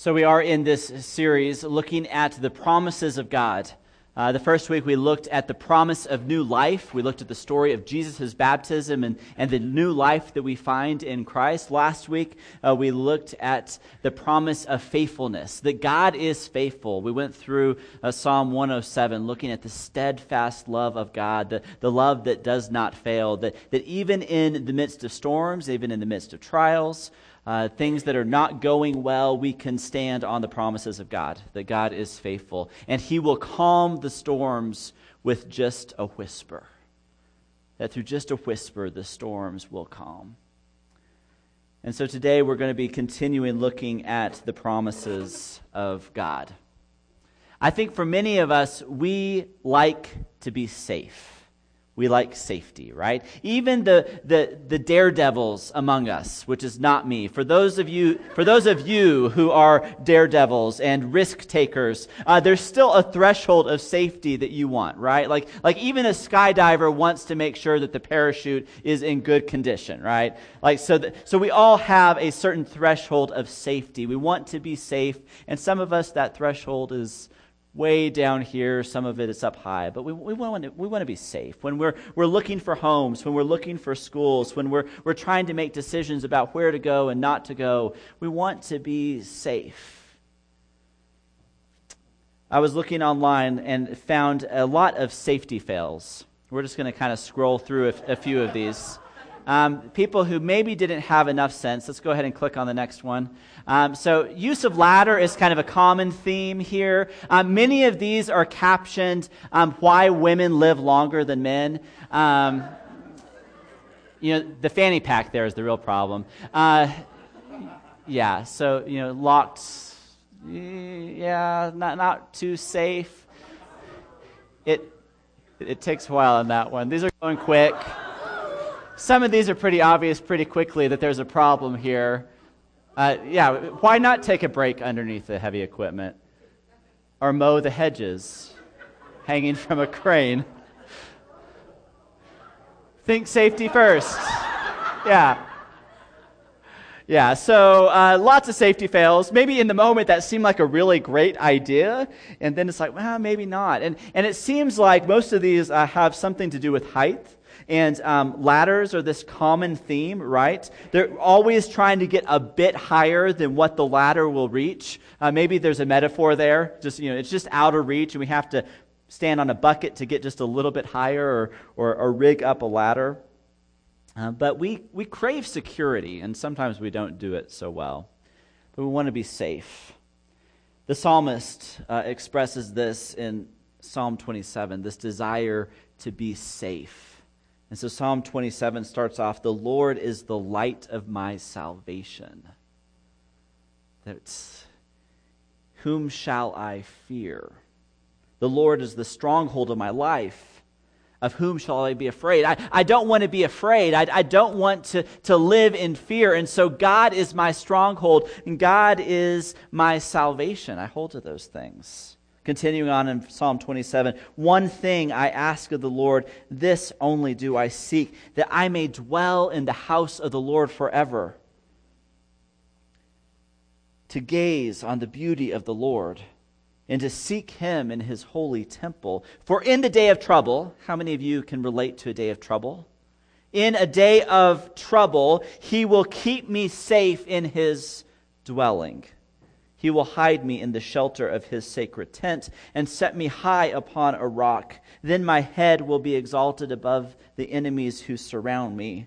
So, we are in this series looking at the promises of God. Uh, the first week we looked at the promise of new life. We looked at the story of Jesus' baptism and, and the new life that we find in Christ. Last week uh, we looked at the promise of faithfulness, that God is faithful. We went through uh, Psalm 107, looking at the steadfast love of God, the, the love that does not fail, that, that even in the midst of storms, even in the midst of trials, uh, things that are not going well, we can stand on the promises of God, that God is faithful. And He will calm the storms with just a whisper. That through just a whisper, the storms will calm. And so today we're going to be continuing looking at the promises of God. I think for many of us, we like to be safe we like safety, right? Even the, the, the daredevils among us, which is not me. For those of you, for those of you who are daredevils and risk takers, uh, there's still a threshold of safety that you want, right? Like, like even a skydiver wants to make sure that the parachute is in good condition, right? Like, so, that, so we all have a certain threshold of safety. We want to be safe, and some of us, that threshold is way down here, some of it is up high, but we, we, want, to, we want to be safe. When we're, we're looking for homes, when we're looking for schools, when we're, we're trying to make decisions about where to go and not to go, we want to be safe. I was looking online and found a lot of safety fails. We're just going to kind of scroll through a, a few of these. Um, people who maybe didn't have enough sense. Let's go ahead and click on the next one. Um, so, use of ladder is kind of a common theme here. Um, many of these are captioned um, why women live longer than men. Um, you know, the fanny pack there is the real problem. Uh, yeah, so, you know, locked, yeah, not, not too safe. It, it takes a while on that one. These are going quick. Some of these are pretty obvious pretty quickly that there's a problem here. Uh, yeah, why not take a break underneath the heavy equipment? Or mow the hedges hanging from a crane? Think safety first. Yeah. Yeah, so uh, lots of safety fails. Maybe in the moment that seemed like a really great idea, and then it's like, well, maybe not. And, and it seems like most of these uh, have something to do with height. And um, ladders are this common theme, right? They're always trying to get a bit higher than what the ladder will reach. Uh, maybe there's a metaphor there. Just, you know, it's just out of reach, and we have to stand on a bucket to get just a little bit higher or, or, or rig up a ladder. Uh, but we, we crave security, and sometimes we don't do it so well. But we want to be safe. The psalmist uh, expresses this in Psalm 27 this desire to be safe. And so Psalm 27 starts off The Lord is the light of my salvation. That's, whom shall I fear? The Lord is the stronghold of my life. Of whom shall I be afraid? I, I don't want to be afraid. I, I don't want to, to live in fear. And so God is my stronghold, and God is my salvation. I hold to those things. Continuing on in Psalm 27 One thing I ask of the Lord, this only do I seek, that I may dwell in the house of the Lord forever, to gaze on the beauty of the Lord, and to seek him in his holy temple. For in the day of trouble, how many of you can relate to a day of trouble? In a day of trouble, he will keep me safe in his dwelling. He will hide me in the shelter of his sacred tent and set me high upon a rock. Then my head will be exalted above the enemies who surround me.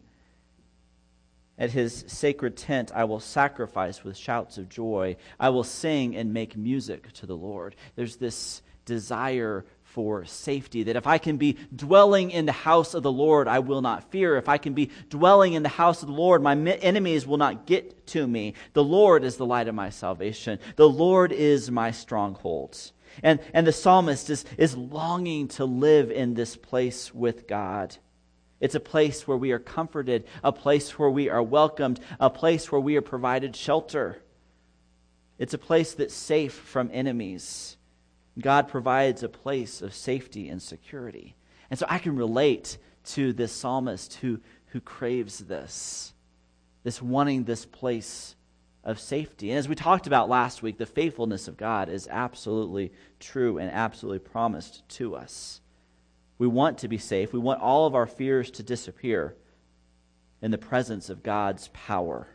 At his sacred tent, I will sacrifice with shouts of joy. I will sing and make music to the Lord. There's this desire for safety. That if I can be dwelling in the house of the Lord, I will not fear. If I can be dwelling in the house of the Lord, my enemies will not get to me. The Lord is the light of my salvation. The Lord is my stronghold. And, and the psalmist is, is longing to live in this place with God. It's a place where we are comforted, a place where we are welcomed, a place where we are provided shelter. It's a place that's safe from enemies. God provides a place of safety and security. And so I can relate to this psalmist who, who craves this, this wanting this place of safety. And as we talked about last week, the faithfulness of God is absolutely true and absolutely promised to us. We want to be safe. We want all of our fears to disappear in the presence of God's power.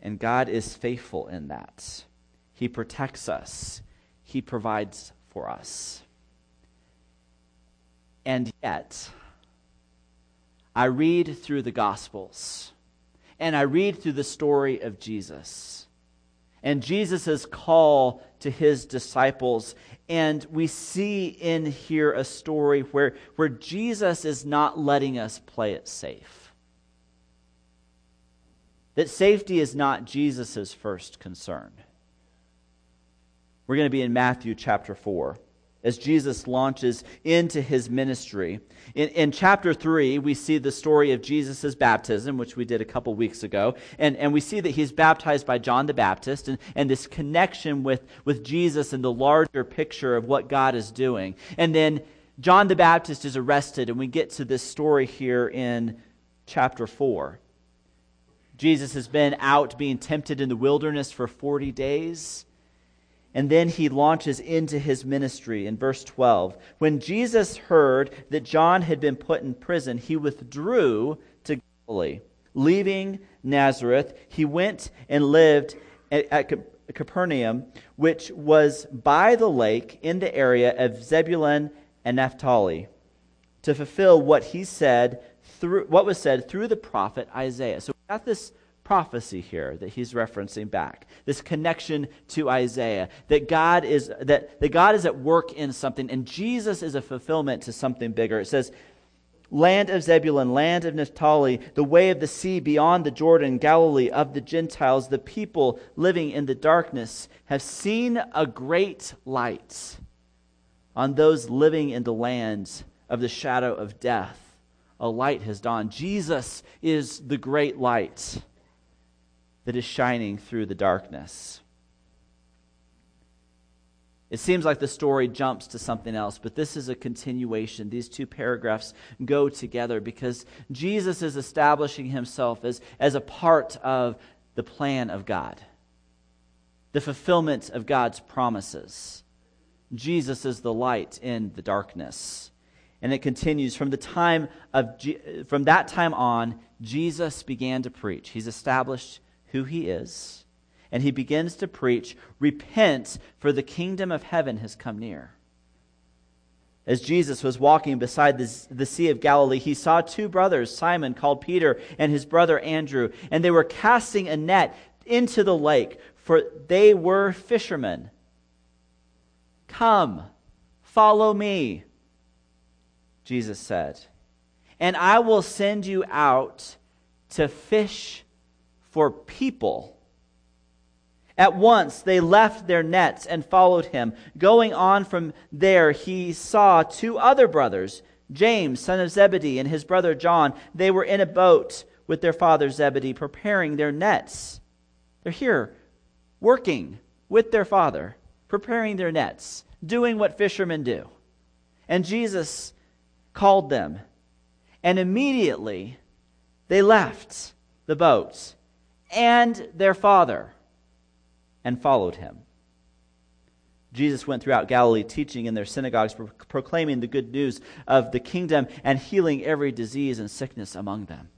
And God is faithful in that. He protects us, He provides for us. And yet, I read through the Gospels and I read through the story of Jesus and Jesus' call to his disciples. And we see in here a story where, where Jesus is not letting us play it safe. That safety is not Jesus' first concern. We're going to be in Matthew chapter 4 as Jesus launches into his ministry. In, in, chapter 3, we see the story of Jesus' baptism, which we did a couple weeks ago. And, and we see that he's baptized by John the Baptist and, and this connection with, with Jesus and the larger picture of what God is doing. And then John the Baptist is arrested, and we get to this story here in chapter 4. Jesus has been out being tempted in the wilderness for 40 days. And then he launches into his ministry in verse 12. When Jesus heard that John had been put in prison, he withdrew to Galilee. Leaving Nazareth, he went and lived at, at Capernaum, which was by the lake in the area of Zebulun and Naphtali, to fulfill what he said through what was said through the prophet Isaiah. So we got this prophecy here that he's referencing back. This connection to isaiah that god is that, that god is at work in something and jesus is a fulfillment to something bigger. It says land of zebulun land of naphtali the way of the sea beyond the jordan galilee of the gentiles the people living in the darkness have seen a great light on those living in the land of the shadow of death. A light has dawned. Jesus is the great light that is shining through the darkness. It seems like the story jumps to something else, but this is a continuation. These two paragraphs go together because Jesus is establishing himself as, as a part of the plan of God, the fulfillment of God's promises. Jesus is the light in the darkness. And it continues from the time of from that time on, Jesus began to preach. He's established who he is, and he begins to preach, Repent, for the kingdom of heaven has come near. As Jesus was walking beside the, the, Sea of Galilee, he saw two brothers, Simon called Peter and his brother Andrew, and they were casting a net into the lake, for they were fishermen. Come, follow me, Jesus said, and I will send you out to fish for people. At once they left their nets and followed him. Going on from there, he saw two other brothers, James, son of Zebedee, and his brother John. They were in a boat with their father Zebedee, preparing their nets. They're here, working with their father, preparing their nets, doing what fishermen do. And Jesus called them, and immediately they left the boats and their father and followed him. Jesus went throughout Galilee, teaching in their synagogues, pro- proclaiming the good news of the kingdom and healing every disease and sickness among them.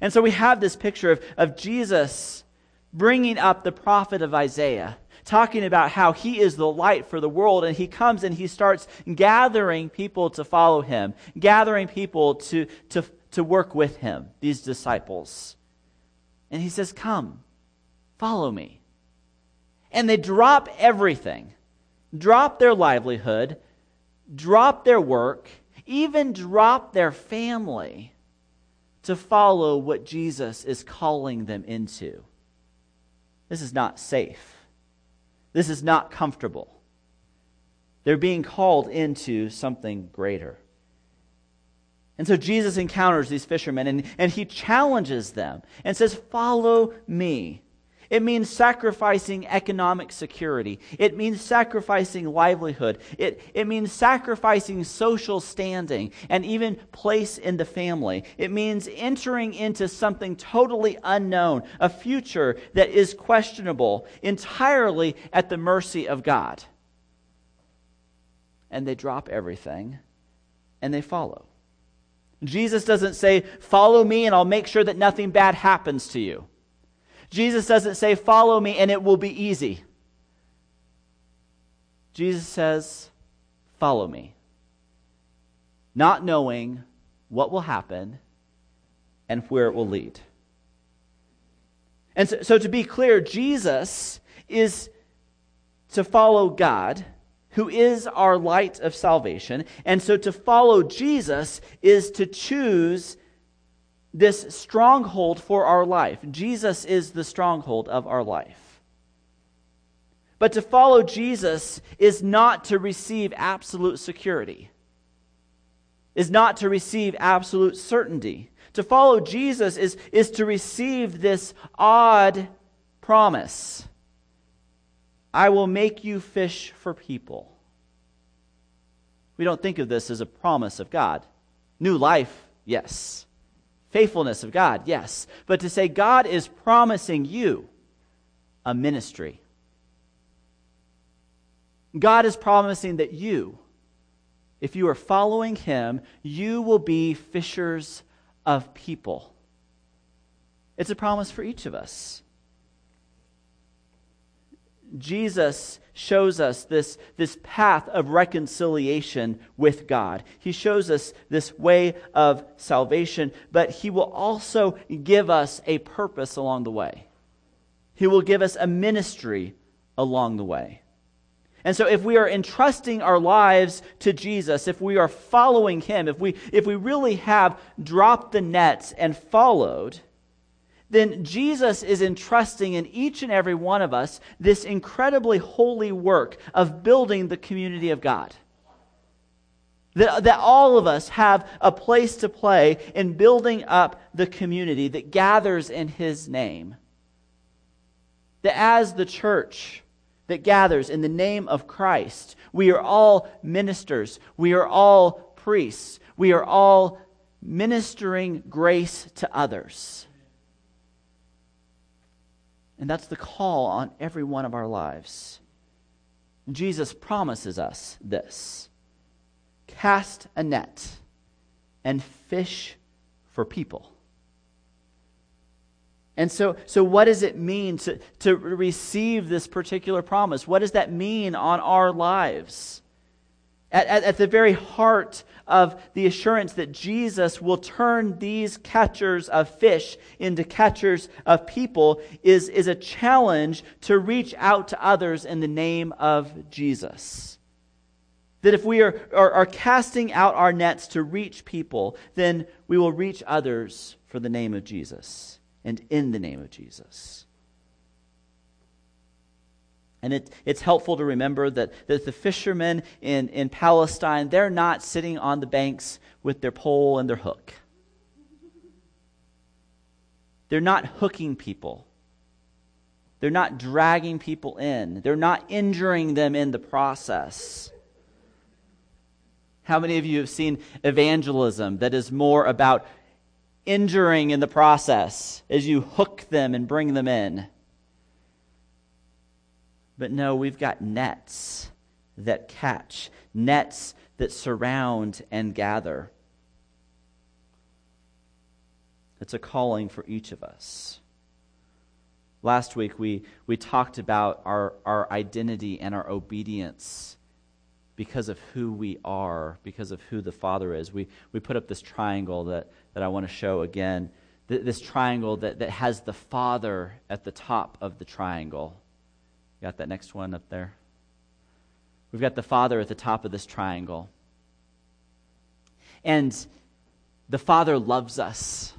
And so we have this picture of, of Jesus bringing up the prophet of Isaiah, talking about how he is the light for the world. And he comes and he starts gathering people to follow him, gathering people to, to, to work with him, these disciples. And he says, Come, follow me. And they drop everything, drop their livelihood, drop their work, even drop their family to follow what Jesus is calling them into. This is not safe. This is not comfortable. They're being called into something greater. And so Jesus encounters these fishermen and, and he challenges them and says, Follow me. It means sacrificing economic security. It means sacrificing livelihood. It, it means sacrificing social standing and even place in the family. It means entering into something totally unknown, a future that is questionable, entirely at the mercy of God. And they drop everything and they follow. Jesus doesn't say, Follow me and I'll make sure that nothing bad happens to you. Jesus doesn't say, Follow me and it will be easy. Jesus says, Follow me. Not knowing what will happen and where it will lead. And so, so to be clear, Jesus is to follow God who is our light of salvation. And so to follow Jesus is to choose this stronghold for our life. Jesus is the stronghold of our life. But to follow Jesus is not to receive absolute security, is not to receive absolute certainty. To follow Jesus is, is to receive this odd promise I will make you fish for people. We don't think of this as a promise of God. New life, yes. Faithfulness of God, yes. But to say God is promising you a ministry. God is promising that you, if you are following Him, you will be fishers of people. It's a promise for each of us. Jesus shows us this, this path of reconciliation with God. He shows us this way of salvation, but He will also give us a purpose along the way. He will give us a ministry along the way. And so, if we are entrusting our lives to Jesus, if we are following Him, if we, if we really have dropped the nets and followed, then Jesus is entrusting in each and every one of us this incredibly holy work of building the community of God. That, that all of us have a place to play in building up the community that gathers in His name. That as the church that gathers in the name of Christ, we are all ministers, we are all priests, we are all ministering grace to others. And that's the call on every one of our lives. Jesus promises us this cast a net and fish for people. And so, so what does it mean to, to receive this particular promise? What does that mean on our lives? At, at, at, the very heart of the assurance that Jesus will turn these catchers of fish into catchers of people is, is a challenge to reach out to others in the name of Jesus. That if we are, are, are casting out our nets to reach people, then we will reach others for the name of Jesus and in the name of Jesus. And it, it's helpful to remember that, that the fishermen in, in Palestine, they're not sitting on the banks with their pole and their hook. They're not hooking people. They're not dragging people in. They're not injuring them in the process. How many of you have seen evangelism that is more about injuring in the process as you hook them and bring them in? But no, we've got nets that catch, nets that surround and gather. It's a calling for each of us. Last week, we, we talked about our, our identity and our obedience because of who we are, because of who the Father is. We, we put up this triangle that, that I want to show again. This triangle that, that has the Father at the top of the triangle. Got that next one up there? We've got the Father at the top of this triangle. And the Father loves us.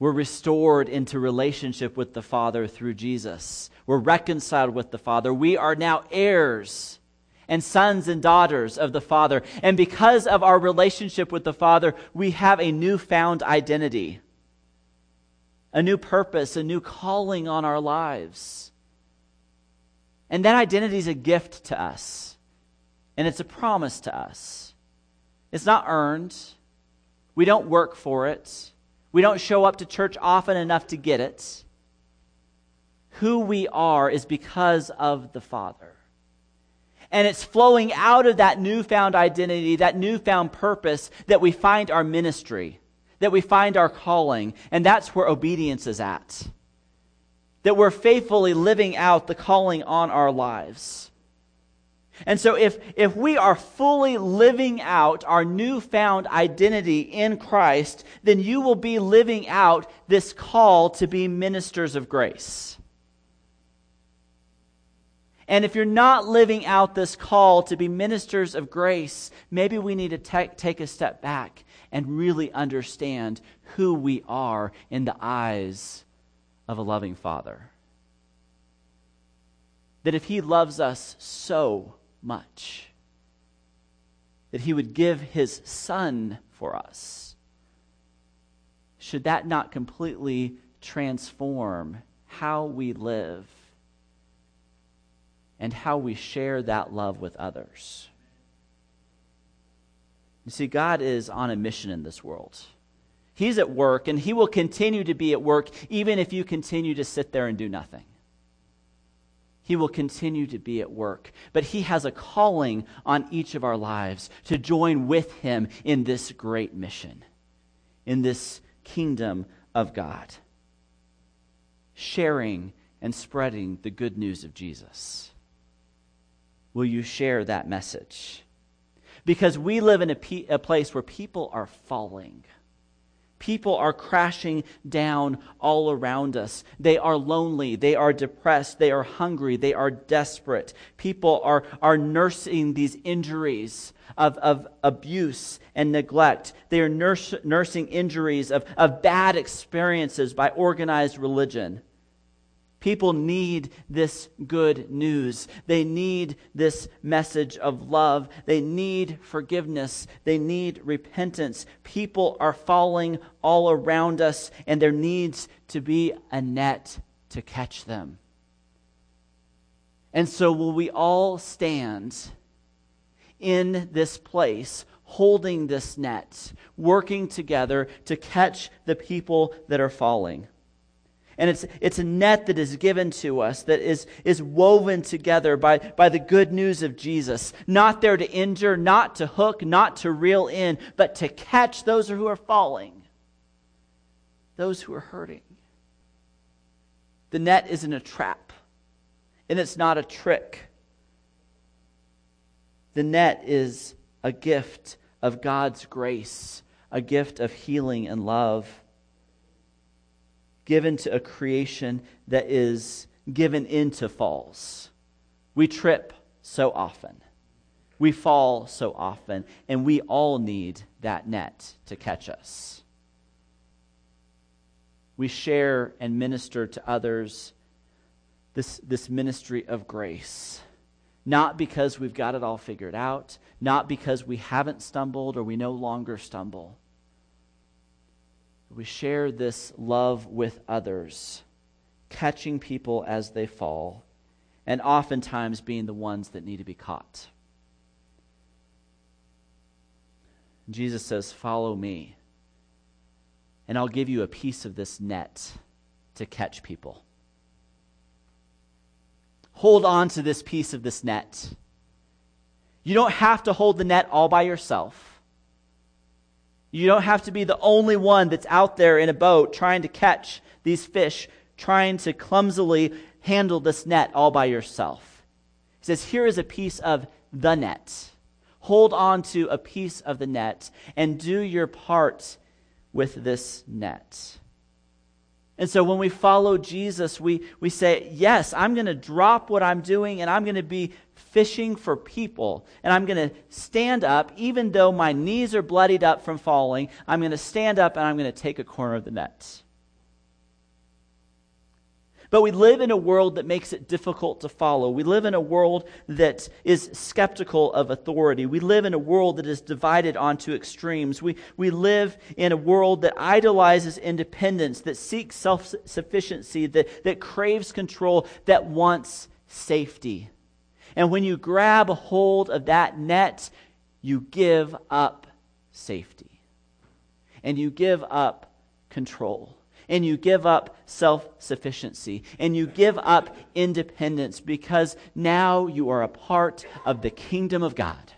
We're restored into relationship with the Father through Jesus. We're reconciled with the Father. We are now heirs and sons and daughters of the Father. And because of our relationship with the Father, we have a newfound identity a new purpose, a new calling on our lives. And that identity is a gift to us, and it's a promise to us. It's not earned, we don't work for it, we don't show up to church often enough to get it. Who we are is because of the Father. And it's flowing out of that newfound identity, that newfound purpose, that we find our ministry, that we find our calling. And that's where obedience is at. That we're faithfully living out the calling on our lives. And so, if, if we are fully living out our newfound identity in Christ, then you will be living out this call to be ministers of grace. And if you're not living out this call to be ministers of grace, maybe we need to te- take a step back and really understand who we are in the eyes of a loving Father. That if He loves us so much, that He would give His Son for us, should that not completely transform how we live? and how we share that love with others. You see, God is on a mission in this world. He's at work, and He will continue to be at work even if you continue to sit there and do nothing. He will continue to be at work. But He has a calling on each of our lives to join with Him in this great mission, in this kingdom of God, sharing and spreading the good news of Jesus will you share that message? Because we live in a, pe- a place where people are falling. People are crashing down all around us. They are lonely. They are depressed. They are hungry. They are desperate. People are, are nursing these injuries of, of abuse and neglect. They are nursing injuries of, of bad experiences by organized religion. People need this good news. They need this message of love. They need forgiveness. They need repentance. People are falling all around us, and there needs to be a net to catch them. And so, will we all stand in this place, holding this net, working together to catch the people that are falling? And it's, it's a net that is given to us, that is, is woven together by, by the good news of Jesus. Not there to injure, not to hook, not to reel in, but to catch those who are falling, those who are hurting. The net isn't a trap, and it's not a trick. The net is a gift of God's grace, a gift of healing and love given to a creation that is given into falls. We trip so often. We fall so often, and we all need that net to catch us. We share and minister to others this, this ministry of grace. Not because we've got it all figured out, not because we haven't stumbled or we no longer stumble, we share this love with others, catching people as they fall, and oftentimes being the ones that need to be caught. Jesus says, Follow me, and I'll give you a piece of this net to catch people. Hold on to this piece of this net. You don't have to hold the net all by yourself. You don't have to be the only one that's out there in a boat trying to catch these fish, trying to clumsily handle this net all by yourself. He says, Here is a piece of the net. Hold on to a piece of the net and do your part with this net. And so when we follow Jesus, we, we say, Yes, I'm going to drop what I'm doing and I'm going to be fishing for people. And I'm going to stand up, even though my knees are bloodied up from falling, I'm going to stand up and I'm going to take a corner of the net. But we live in a world that makes it difficult to follow. We live in a world that is skeptical of authority. We live in a world that is divided onto extremes. We, we live in a world that idolizes independence, that seeks self sufficiency, that, that craves control, that wants safety. And when you grab a hold of that net, you give up safety. And you give up control and you give up self sufficiency, and you give up independence because now you are a part of the kingdom of God.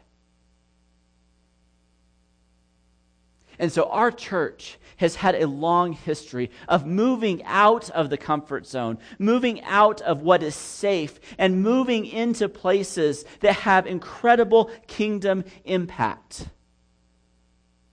And so our church has had a long history of moving out of the comfort zone, moving out of what is safe, and moving into places that have incredible kingdom impact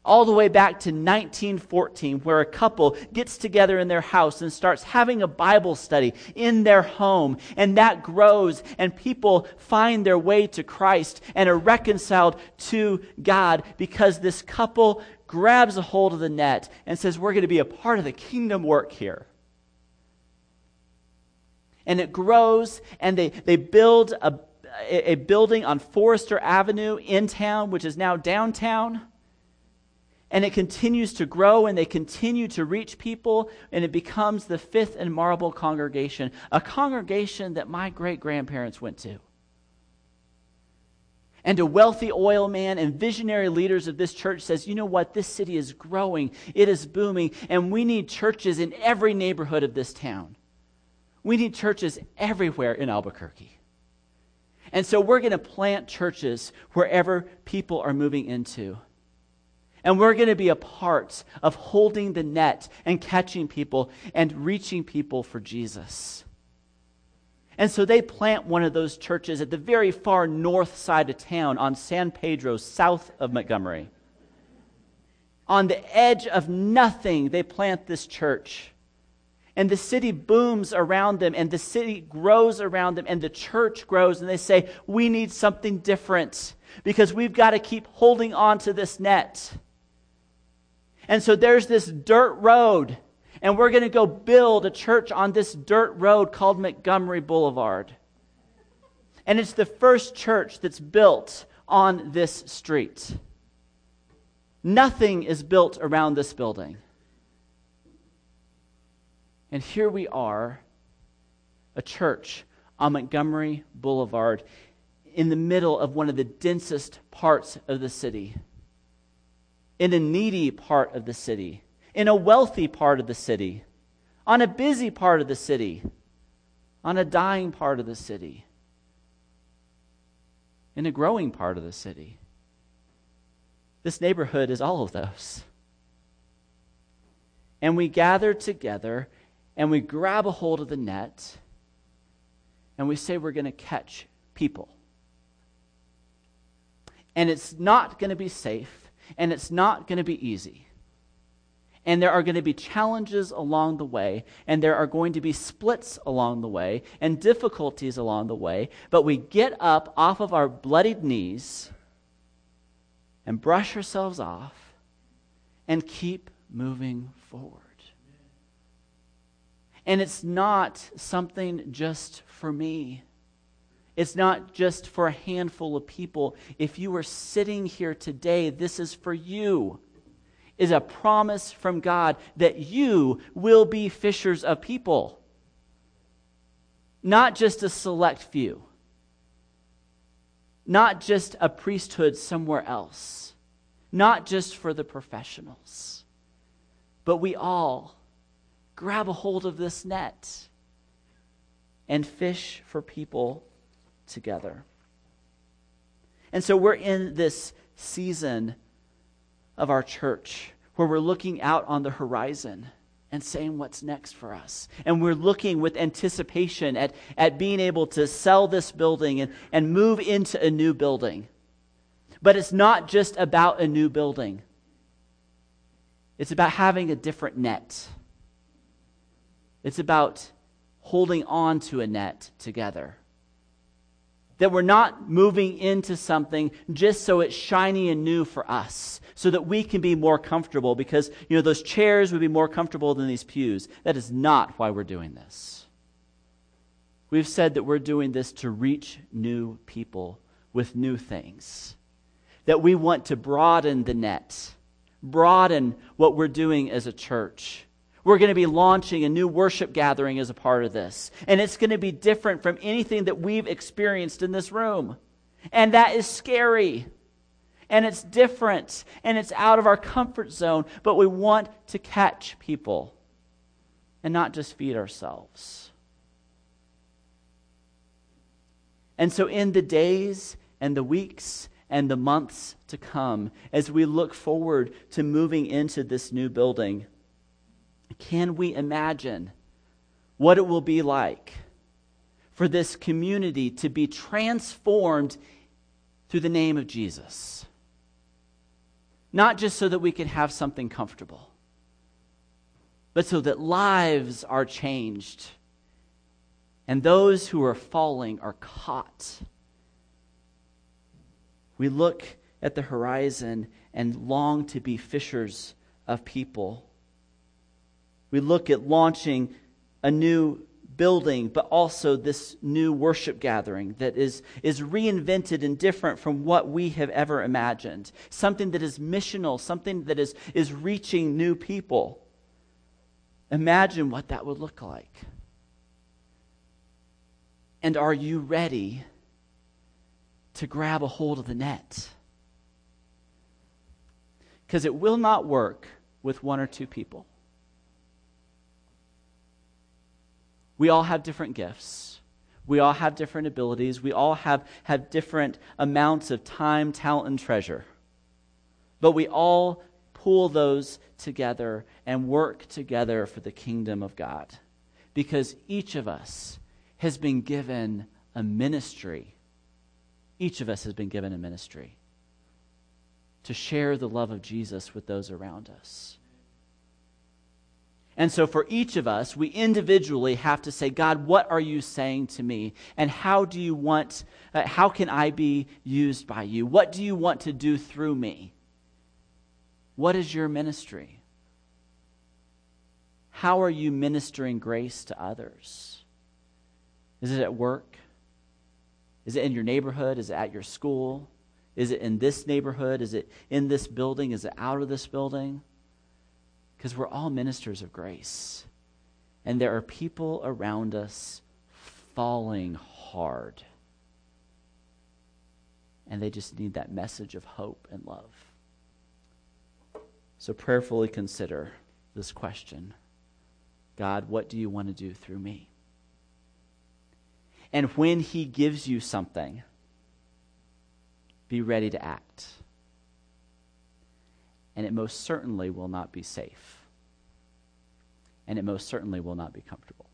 all the way back to 1914, where a couple gets together in their house and starts having a Bible study in their home. And that grows, and people find their way to Christ and are reconciled to God because this couple grabs a hold of the net and says, We're going to be a part of the kingdom work here. And it grows, and they, they build a, a building on Forester Avenue in town, which is now downtown and it continues to grow and they continue to reach people and it becomes the fifth and marble congregation a congregation that my great grandparents went to. And a wealthy oil man and visionary leaders of this church says you know what? This city is growing. It is booming and we need churches in every neighborhood of this town. We need churches everywhere in albuquerque. And so we're going to plant churches wherever people are moving into and we're going to be a part of holding the net and catching people and reaching people for Jesus. And so they plant one of those churches at the very far north side of town on San Pedro, south of Montgomery. On the edge of nothing, they plant this church. And the city booms around them, and the city grows around them, and the church grows, and they say, We need something different because we've got to keep holding on to this net. And so there's this dirt road, and we're going to go build a church on this dirt road called Montgomery Boulevard. And it's the first church that's built on this street. Nothing is built around this building. And here we are, a church on Montgomery Boulevard, in the middle of one of the densest parts of the city in a needy part of the city, in a wealthy part of the city, on a busy part of the city, on a dying part of the city, in a growing part of the city. This neighborhood is all of those. And we gather together and we grab a hold of the net and we say we're going to catch people. And it's not going to be safe and it's not going to be easy. And there are going to be challenges along the way, and there are going to be splits along the way, and difficulties along the way. But we get up off of our bloodied knees and brush ourselves off and keep moving forward. And it's not something just for me. It's not just for a handful of people. If you are sitting here today, this is for you. Is a promise from God that you will be fishers of people. Not just a select few. Not just a priesthood somewhere else. Not just for the professionals. But we all grab a hold of this net and fish for people together. And so we're in this season of our church where we're looking out on the horizon and saying what's next for us. And we're looking with anticipation at, at being able to sell this building and, and move into a new building. But it's not just about a new building, it's about having a different net. It's about holding on to a net together. That we're not moving into something just so it's shiny and new for us, so that we can be more comfortable because, you know, those chairs would be more comfortable than these pews. That is not why we're doing this. We've said that we're doing this to reach new people with new things, that we want to broaden the net, broaden what we're doing as a church. We're going to be launching a new worship gathering as a part of this. And it's going to be different from anything that we've experienced in this room. And that is scary. And it's different. And it's out of our comfort zone. But we want to catch people and not just feed ourselves. And so, in the days and the weeks and the months to come, as we look forward to moving into this new building, can we imagine what it will be like for this community to be transformed through the name of Jesus? Not just so that we can have something comfortable, but so that lives are changed and those who are falling are caught. We look at the horizon and long to be fishers of people. We look at launching a new building, but also this new worship gathering that is, is reinvented and different from what we have ever imagined. Something that is missional, something that is, is reaching new people. Imagine what that would look like. And are you ready to grab a hold of the net? Because it will not work with one or two people. We all have different gifts. We all have different abilities. We all have, have different amounts of time, talent, and treasure. But we all pull those together and work together for the kingdom of God. Because each of us has been given a ministry. Each of us has been given a ministry to share the love of Jesus with those around us. And so, for each of us, we individually have to say, God, what are you saying to me? And how do you want, uh, how can I be used by you? What do you want to do through me? What is your ministry? How are you ministering grace to others? Is it at work? Is it in your neighborhood? Is it at your school? Is it in this neighborhood? Is it in this building? Is it out of this building? Because we're all ministers of grace. And there are people around us falling hard. And they just need that message of hope and love. So prayerfully consider this question God, what do you want to do through me? And when He gives you something, be ready to act and it most certainly will not be safe. And it most certainly will not be comfortable.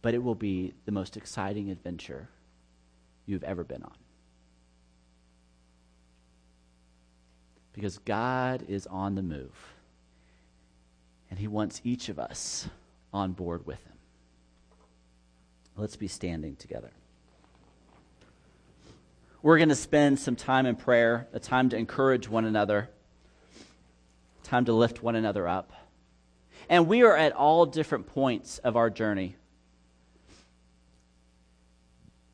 But it will be the most exciting adventure you've ever been on. Because God is on the move, and He wants each of us on board with Him. Let's be standing together. We're going to spend some time in prayer, a time to encourage one another, time to lift one another up. And we are at all different points of our journey.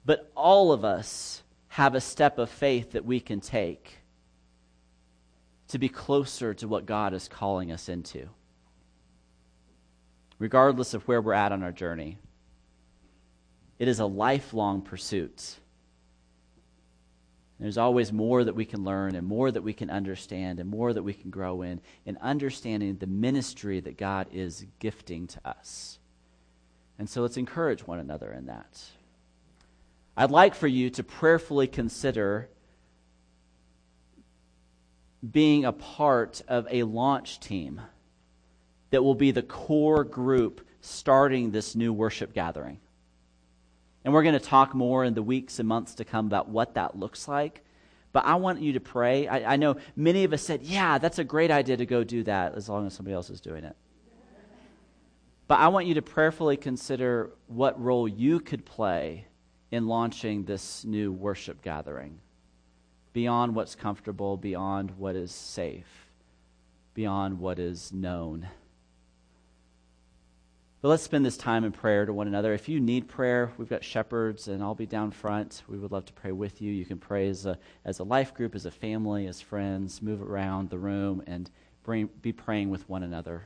But all of us have a step of faith that we can take to be closer to what God is calling us into, regardless of where we're at on our journey. It is a lifelong pursuit. There's always more that we can learn and more that we can understand and more that we can grow in in understanding the ministry that God is gifting to us. And so let's encourage one another in that. I'd like for you to prayerfully consider being a part of a launch team that will be the core group starting this new worship gathering. And we're going to talk more in the weeks and months to come about what that looks like. But I want you to pray. I, I, know many of us said, yeah, that's a great idea to go do that as long as somebody else is doing it. But I want you to prayerfully consider what role you could play in launching this new worship gathering beyond what's comfortable, beyond what is safe, beyond what is known. But let's spend this time in prayer to one another. If you need prayer, we've got shepherds, and I'll be down front. We would love to pray with you. You can pray as a, as a life group, as a family, as friends, move around the room, and bring, be praying with one another.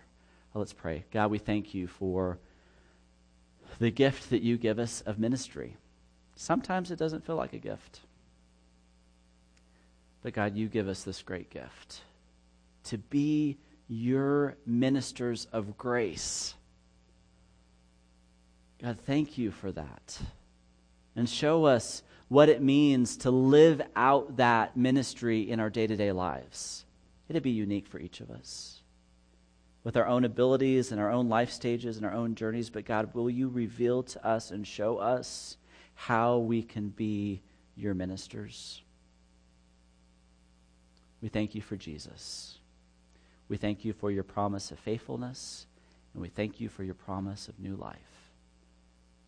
Well, let's pray. God, we thank you for the gift that you give us of ministry. Sometimes it doesn't feel like a gift. But God, you give us this great gift to be your ministers of grace God, thank you for that. And show us what it means to live out that ministry in our day to day lives. It'd be unique for each of us with our own abilities and our own life stages and our own journeys. But God, will you reveal to us and show us how we can be your ministers? We thank you for Jesus. We thank you for your promise of faithfulness, and we thank you for your promise of new life.